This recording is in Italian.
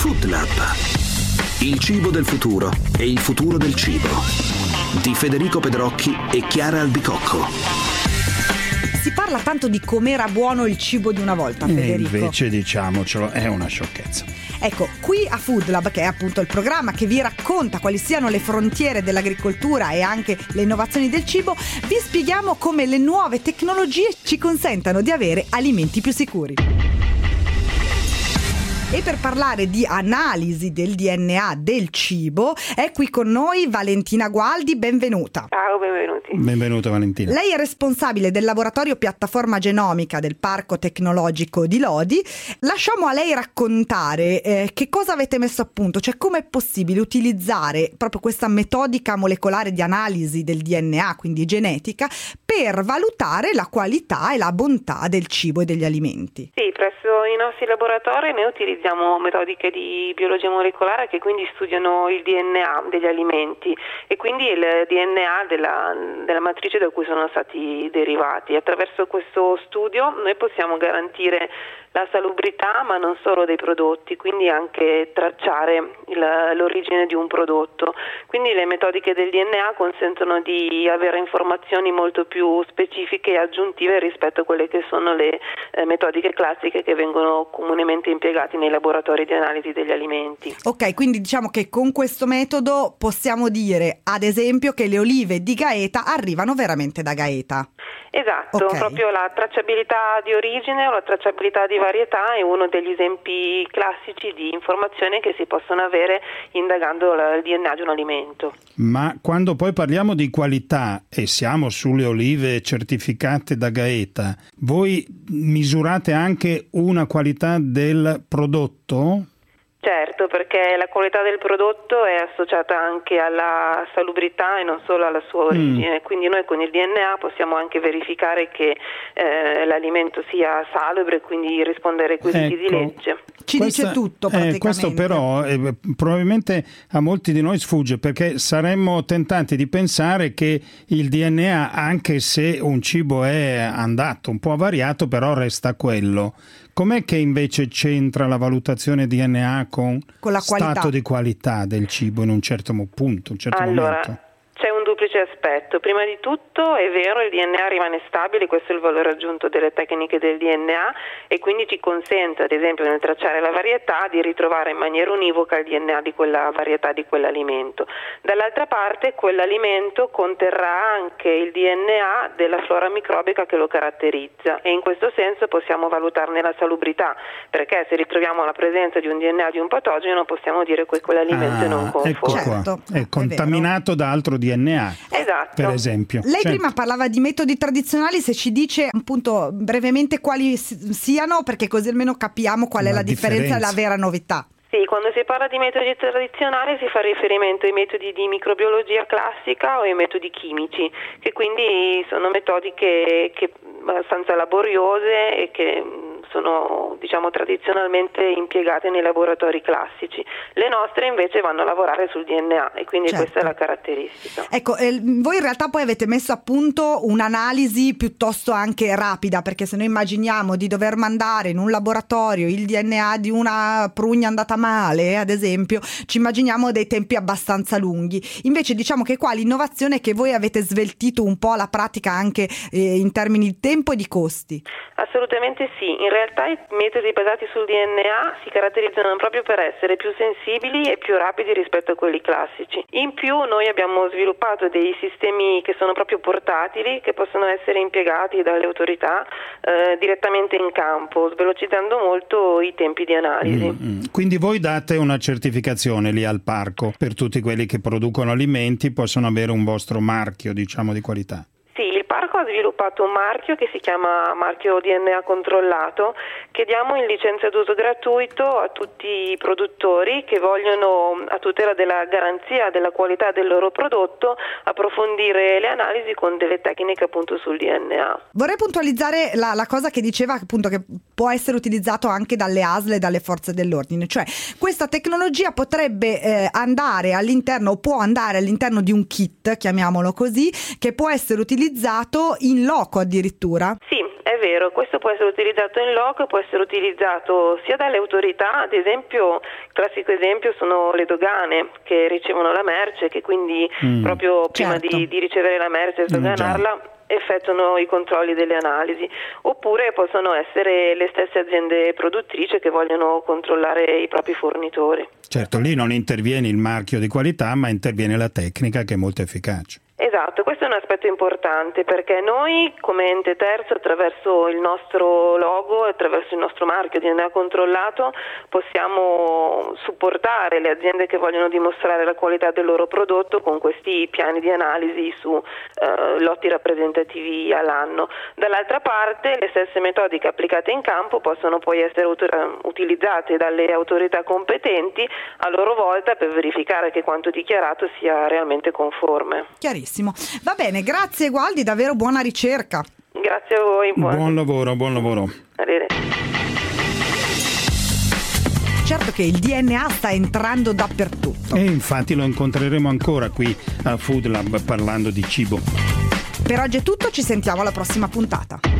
Food Lab. Il cibo del futuro e il futuro del cibo. Di Federico Pedrocchi e Chiara Albicocco. Si parla tanto di com'era buono il cibo di una volta, E Federico. invece diciamocelo, è una sciocchezza. Ecco, qui a Food Lab, che è appunto il programma che vi racconta quali siano le frontiere dell'agricoltura e anche le innovazioni del cibo, vi spieghiamo come le nuove tecnologie ci consentano di avere alimenti più sicuri. E per parlare di analisi del DNA del cibo è qui con noi Valentina Gualdi, benvenuta. Ciao, benvenuti. Benvenuta Valentina. Lei è responsabile del laboratorio piattaforma genomica del Parco Tecnologico di Lodi. Lasciamo a lei raccontare eh, che cosa avete messo a punto, cioè come è possibile utilizzare proprio questa metodica molecolare di analisi del DNA, quindi genetica, per valutare la qualità e la bontà del cibo e degli alimenti. Sì, presso i nostri laboratori noi utilizziamo metodiche di biologia molecolare che quindi studiano il DNA degli alimenti e quindi il DNA della, della matrice da cui sono stati derivati. Attraverso questo studio noi possiamo garantire la salubrità ma non solo dei prodotti, quindi anche tracciare il- l'origine di un prodotto. Quindi le metodiche del DNA consentono di avere informazioni molto più specifiche e aggiuntive rispetto a quelle che sono le eh, metodiche classiche che vengono comunemente impiegate nei laboratori di analisi degli alimenti. Ok, quindi diciamo che con questo metodo possiamo dire, ad esempio, che le olive di Gaeta arrivano veramente da Gaeta. Esatto, Ok. proprio la tracciabilità di origine o la tracciabilità di varietà è uno degli esempi classici di informazione che si possono avere indagando il DNA di un alimento. Ma quando poi parliamo di qualità e siamo sulle olive certificate da Gaeta, voi misurate anche una qualità del prodotto? Certo, perché la qualità del prodotto è associata anche alla salubrità e non solo alla sua origine, quindi noi con il DNA possiamo anche verificare che eh, l'alimento sia salubre e quindi risponde ai requisiti di Ecco. legge. Ci Questa- dice tutto eh, praticamente. questo però eh, probabilmente a molti di noi sfugge perché saremmo tentati di pensare che il DNA, anche se un cibo è andato un po' avariato, però resta quello. Com'è che invece c'entra la valutazione DNA con, Con la stato qualità. di qualità del cibo in un certo punto, un certo Allora, momento? Duplice aspetto. Prima di tutto è vero, il DNA rimane stabile, questo è il valore aggiunto delle tecniche del DNA e quindi ci consente, ad esempio, nel tracciare la varietà, di ritrovare in maniera univoca il DNA di quella varietà di quell'alimento. Dall'altra parte, quell'alimento conterrà anche il DNA della flora microbica che lo caratterizza e in questo senso possiamo valutarne la salubrità, perché se ritroviamo la presenza di un DNA di un patogeno possiamo dire che quell'alimento è non Ah, conforme. ecco qua, Certo, è contaminato da altro DNA, Esatto. per esempio. Lei Certo. prima parlava di metodi tradizionali, se ci dice appunto brevemente quali si- siano, perché così almeno capiamo qual è La la differenza e la vera novità. Sì, quando si parla di metodi tradizionali si fa riferimento ai metodi di microbiologia classica o ai metodi chimici, che quindi sono metodiche che abbastanza laboriose e che sono diciamo tradizionalmente impiegate nei laboratori classici. Le nostre invece vanno a lavorare sul DNA e quindi Certo. questa è la caratteristica. Ecco, eh, voi in realtà poi avete messo a punto un'analisi piuttosto anche rapida, perché se noi immaginiamo di dover mandare in un laboratorio il DNA di una prugna andata male, ad esempio, ci immaginiamo dei tempi abbastanza lunghi. Invece diciamo che qua l'innovazione è che voi avete sveltito un po' la pratica anche eh, in termini di tempo e di costi. Assolutamente sì, in realtà i metodi basati sul DNA si caratterizzano proprio per essere più sensibili e più rapidi rispetto a quelli classici. In più noi abbiamo sviluppato dei sistemi che sono proprio portatili, che possono essere impiegati dalle autorità eh, direttamente in campo, svelocizzando molto i tempi di analisi. Mm, mm. Quindi voi date una certificazione lì al parco per tutti quelli che producono alimenti, possono avere un vostro marchio, diciamo, di qualità. Sì, il parco ha sviluppato un marchio che si chiama marchio DNA controllato che diamo in licenza d'uso gratuito a tutti i produttori che vogliono, a tutela della garanzia della qualità del loro prodotto, approfondire le analisi con delle tecniche appunto sul DNA. Vorrei puntualizzare la, la cosa che diceva appunto che può essere utilizzato anche dalle ASL e dalle forze dell'ordine, cioè questa tecnologia potrebbe eh, andare all'interno o può andare all'interno di un kit, chiamiamolo così, che può essere utilizzato in loco addirittura. Sì, è vero, questo può essere utilizzato in loco, può essere utilizzato sia dalle autorità, ad esempio, Classico esempio sono le dogane che ricevono la merce, che quindi mm, proprio prima certo. di, di, ricevere la merce e sdoganarla mm, effettuano i controlli delle analisi, oppure possono essere le stesse aziende produttrici che vogliono controllare i propri fornitori. Certo, lì non interviene il marchio di qualità, ma interviene la tecnica che è molto efficace. Esatto, questo è un aspetto importante perché noi come ente terzo attraverso il nostro logo e attraverso il nostro marchio DNA controllato possiamo supportare le aziende che vogliono dimostrare la qualità del loro prodotto con questi piani di analisi su eh, lotti rappresentativi all'anno. Dall'altra parte le stesse metodiche applicate in campo possono poi essere ut- utilizzate dalle autorità competenti a loro volta per verificare che quanto dichiarato sia realmente conforme. Chiarissimo. Va bene, grazie Gualdi, davvero buona ricerca. Grazie a voi. Buon, buon lavoro, buon lavoro. Certo che il DNA sta entrando dappertutto. E infatti lo incontreremo ancora qui a Food Lab parlando di cibo. Per oggi è tutto, ci sentiamo alla prossima puntata.